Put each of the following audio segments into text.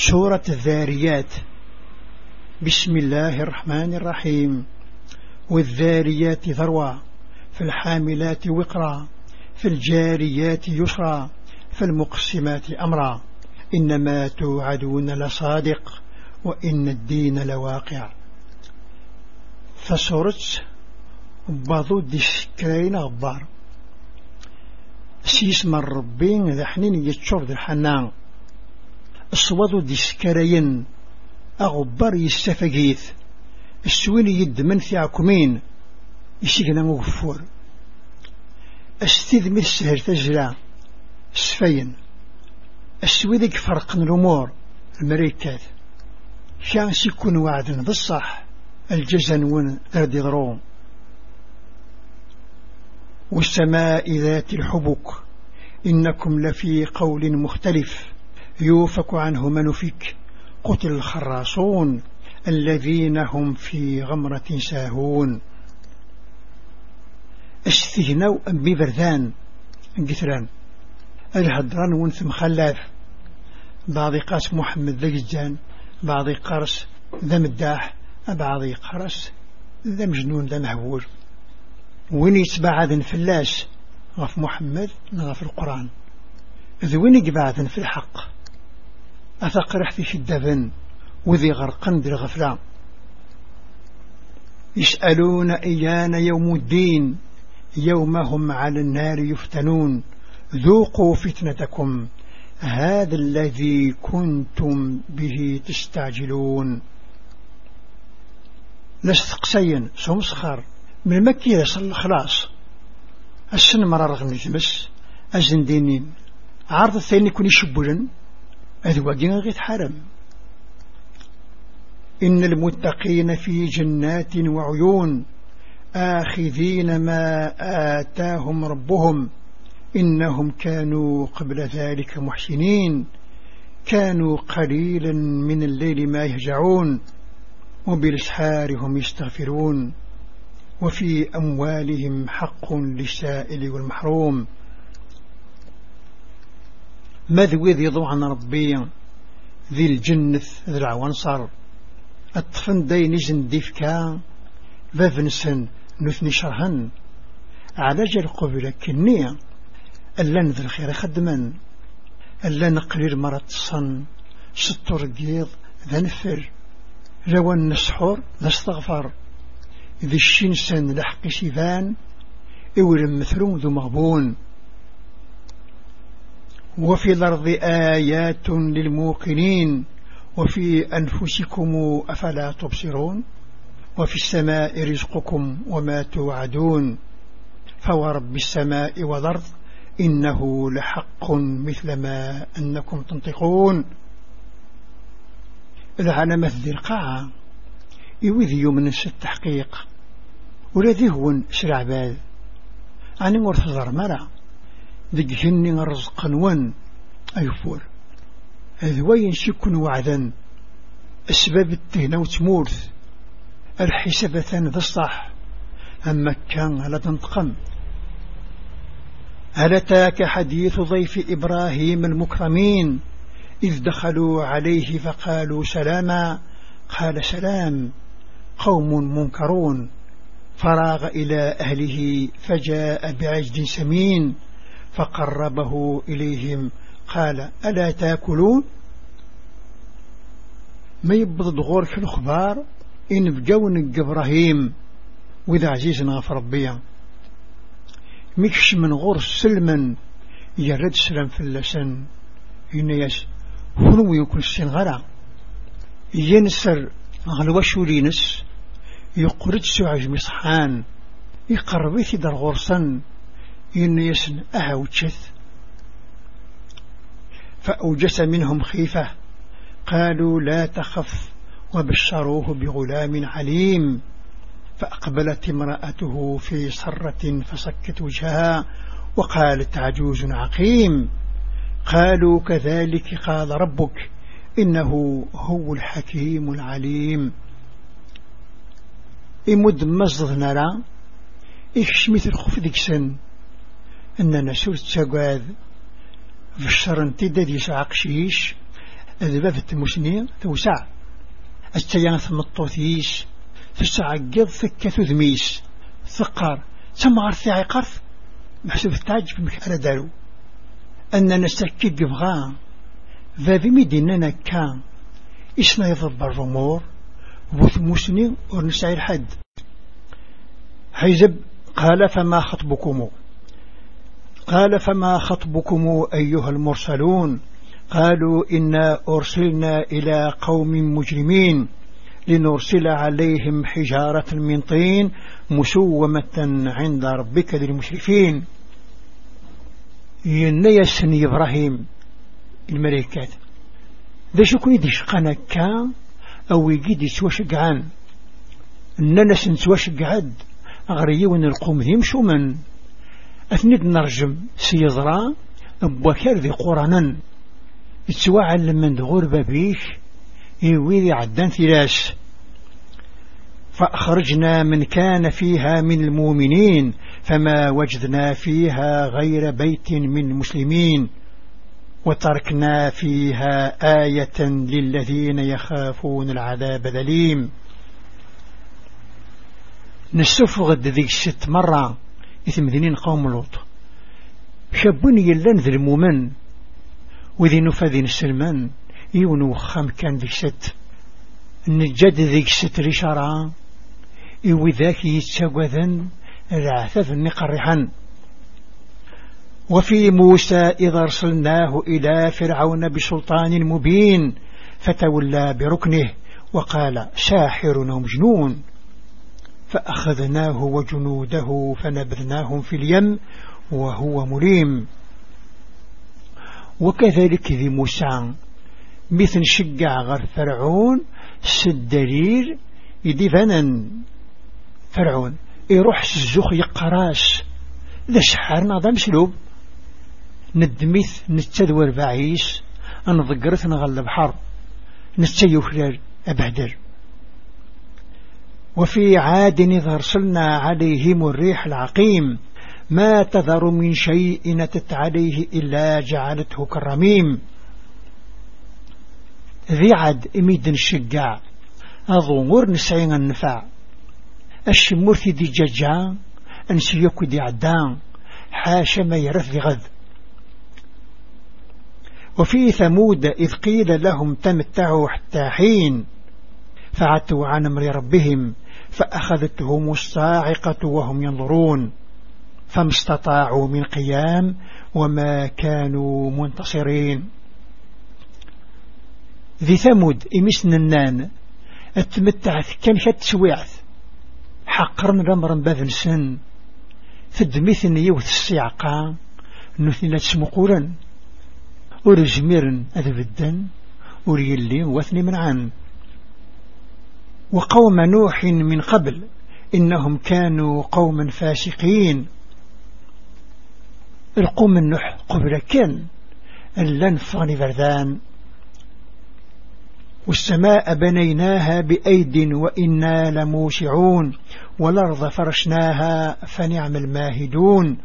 سورة الذاريات. بسم الله الرحمن الرحيم. والذاريات ذروة في الحاملات وقرا في الجاريات يسرا في المقسمات أمرا. إنما توعدون لصادق وإن الدين لواقع. فصورت بعضو ديسكرين غبار سيس من ربين ذا حنين يتشوف ذا الحنان الصوض ديسكرين أغبار يستفقيث السوين يد من ثيعكمين يسيقنا مغفور. استذ السهر تجرى سفين السويدك فرق الأمور المريكات. كان سيكون وعدا بالصح الجزن ون ردي ضروم والسماء ذات الحبك إنكم لفي قول مختلف. يوفك عنه من فيك. قتل الخراصون الذين هم في غمرة ساهون. استهنوا ببردان قثران. الهدران ونثم خلاف. بعض قاس محمد ذا ججان بعض قرس ذا مداح بعض قرس ذا مجنون ذا مهبور وين يتبعد فلاش غف محمد غف القرآن. ذوين يقبعد في الحق أثقرح في شدفن وذي غرقن بالغفلة. يسألون إيان يوم الدين يوم هم على النار يفتنون. ذوقوا فتنتكم هذا الذي كنتم به تستعجلون. لستقسين سمسخر من مكي يصل خلاص. السن مرار غني تمس أزن دينين. عرض الثاني كوني شبولا أذواقين غيث حرم إن المتقين في جنات وعيون آخذين ما آتاهم ربهم. إنهم كانوا قبل ذلك محسنين. كانوا قليلا من الليل ما يهجعون. وبالإسحار هم يستغفرون. وفي أموالهم حق للسائل والمحروم. ماذا ذي ضوعا ربي ذي الجنة ذي العوانصر الطفن دين ديفكا بابنسن نثني شرهن. على جل قبل كنية ألا نذر الخير خدما ألا نقليل مرة الصن ستر قيض ذا نفر. لوان نسحور استغفر. ذي الشنسن لحق سيفان إولم مثلون ذو مغبون. وفي الأرض آيات للموقنين وفي أنفسكم أفلا تبصرون وفي السماء رزقكم وما توعدون فورب السماء والأرض إنه لحق مثل ما أنكم تنطقون. العلامة ذي القاعة يوذي من التحقيق ولذي هو سرع بال أنا مرث ضرمرة ذي هني الرزق نوان. أيفور هذا وين شكن وعدا؟ أسباب التهنة وتمورث. الحسابة ذا الصح. أما كان على تنتقم. هل أتاك حديث ضيف إبراهيم المكرمين؟ إذ دخلوا عليه فقالوا سلاما. قال سلام. قوم منكرون. فراغ إلى أهله فجاء بعجد سمين. فقربه إليهم. قال ألا تأكلون؟ ما يبض غور في الخبار؟ إن بجون إبراهيم. وإذا عزيز غف ربيا مكش من غور سلما يرد سلام في اللسان. إن يس هنو يكون السن غرا. ينسر غلوة شولينس يقرد سعج مصحان. يقربي در غرسا إن يسن أهوتشث فأوجس منهم خيفة. قالوا لا تخف وبشروه بغلام عليم. فأقبلت امرأته في صرة فسكت وجهها وقالت عجوز عقيم. قالوا كذلك قال ربك إنه هو الحكيم العليم. إمد مزض نرى إيش الخف ديكسن إننا سوت تقاذ في الشر انتدى دي سعق شيش أذباب التموسنين توسع. التيان ثمطوثيش تسعقض ثكة ذميس ثقار تمغر ثاعي قرث؟ محسوب التعجب مكارة دارو. أننا نستكد يبغى ذا ميديننا كان إسنا يضرب الرمور؟ وثموسني ورنسعي الحد حيزب قال فما خطبكم قال فما خطبكم أيها المرسلون؟ قالوا إنا أرسلنا إلى قوم مجرمين لنرسل عليهم حجارة من طين مسومة عند ربك للمشرفين ينيسن إبراهيم الملكات ذا شكو يديش قنكا أو يجيد يتوشق عن إننا سنتوشق عد أغريون القوم يمشوا من أثنيد نرجم سيضرا أبوكر ذي قرانا يتواعل من دغور بابيش يويذي عدان ثلاث فأخرجنا من كان فيها من المؤمنين فما وجدنا فيها غير بيت من مسلمين. وتركنا فيها آية للذين يخافون العذاب ذليم نسفغ ذيك الست مرة. ذنين قوم لوط. شابون يلان ذي المؤمن وذي نفاذين السلمان يونو خام كان ذيك ست نجد ذيك ست رشارة إيو ذاك يتساقذن العثاف النقرحا وفي موسى إذا أرسلناه إلى فرعون بسلطان مبين. فتولى بركنه. وقال ساحر ومجنون فأخذناه وجنوده فنبذناهم في اليم وهو مليم. وكذلك ذي موسى مثل شقع غير فرعون سدليل يدي فنن فرعون يروح الزخ يقراش. ذا شحار نظام سلوب ندميث نتذور بعيش نضقرث نغلب حرب نتسيو خلال أبهدر وفي عاد إذا أرسلنا عليهم الريح العقيم ما تذر من شيء نتت عليه إلا جعلته كالرميم. ذي عد إميد الشقاع أظهر نسعين النفع الشمورث دي ججا أنسيوك دي عدان حاشا ما يرث غذ. وفي ثمود إذ قيل لهم تمتعوا حتى حين فعتوا عن أمر ربهم فأخذتهم الصاعقة وهم ينظرون فما استطاعوا من قيام وما كانوا منتصرين. ذي ثمود إمسن النان اتمتعت كان كتسويعث حقرن رمرن باذن سن تدميثن يوث السيعقا نثنى تسمقورا ورجميرن أذبدن وريلي وثني من عن وقوم نوح من قبل إنهم كانوا قوما فاسقين. القوم النوح قبل كان اللن فغني فردان والسماء بنيناها بأيد وإنا لموسعون والأرض فرشناها فنعم الماهدون.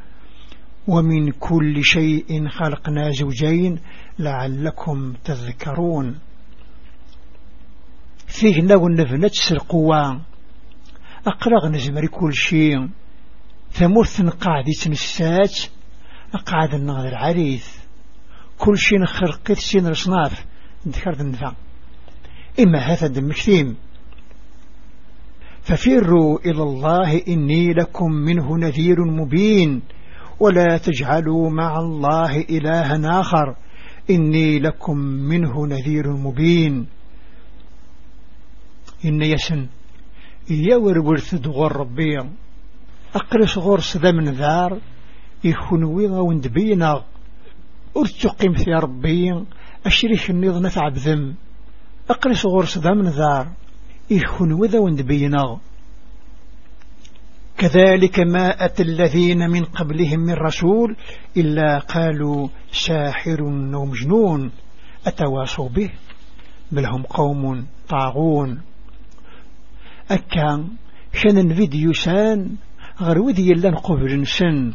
ومن كل شيء خلقنا زوجين لعلكم تذكرون. فيه نو النفنة القوة أقرغ نزمر كل شيء. ثمرث قاعد يتنسات أقعد النغذ العريث كل شيء خرقت سين رصناف ذكرت النفع إما هذا دمكتيم ففروا إلى الله إني لكم منه نذير مبين. ولا تجعلوا مع الله إلها آخر. إني لكم منه نذير مبين. إن يسن يور ورث دغور ربي أقرس غرس ذا من ذار يخنوي وندبينا أرتقم في ربي أشريك النظ نفع بذم أقرس غرس ذا من ذار يخنوي ذا وندبينا كذلك ما أتى الذين من قبلهم من رسول إلا قالوا ساحر ومجنون أتواصوا به بل هم قوم طاغون. أكا شان فيديو سان غير وذي يلا نقبل نسن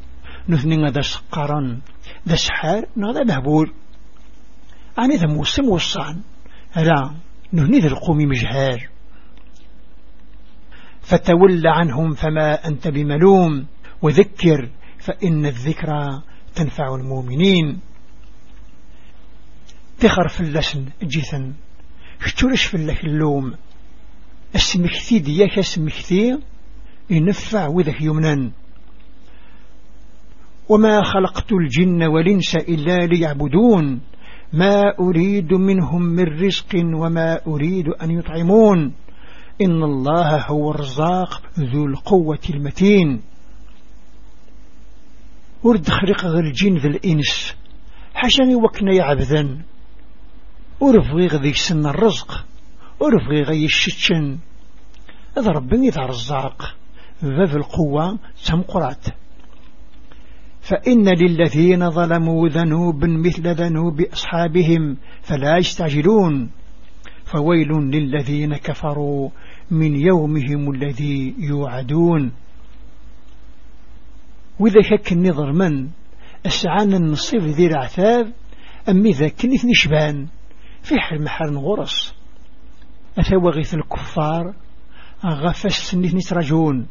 نثني ذا سقرا ذا سحار نغدا مهبول أنا ذا موسم وصان. لا نهني ذا القوم مجهار فتول عنهم فما أنت بملوم. وذكر فإن الذكرى تنفع المؤمنين. تخر اللسن جيثا شتورش في اللوم السمكثي دياك السمكثي ينفع وذك يمنا وما خلقت الجن والإنس إلا ليعبدون. ما أريد منهم من رزق وما أريد أن يطعمون. إن الله هو الرزاق ذو القوة المتين. ورد خلق غير الجن ذا الإنس. حشاني وكنا يعبذا ورفغي غذي سن الرزق. ورفغي غي الشتشن. هذا ربني ذا الرزاق ذا القوة تمقرات فإن للذين ظلموا ذنوب مثل ذنوب أصحابهم فلا يستعجلون. فويل للذين كفروا من يومهم الذي يوعدون. وإذا كك النظر من؟ أسعان النصيب ذي العثاب أمي ذا كنث نشبان في حرم حرم غرس. أثوى الكفار؟ غفش سنث نترجون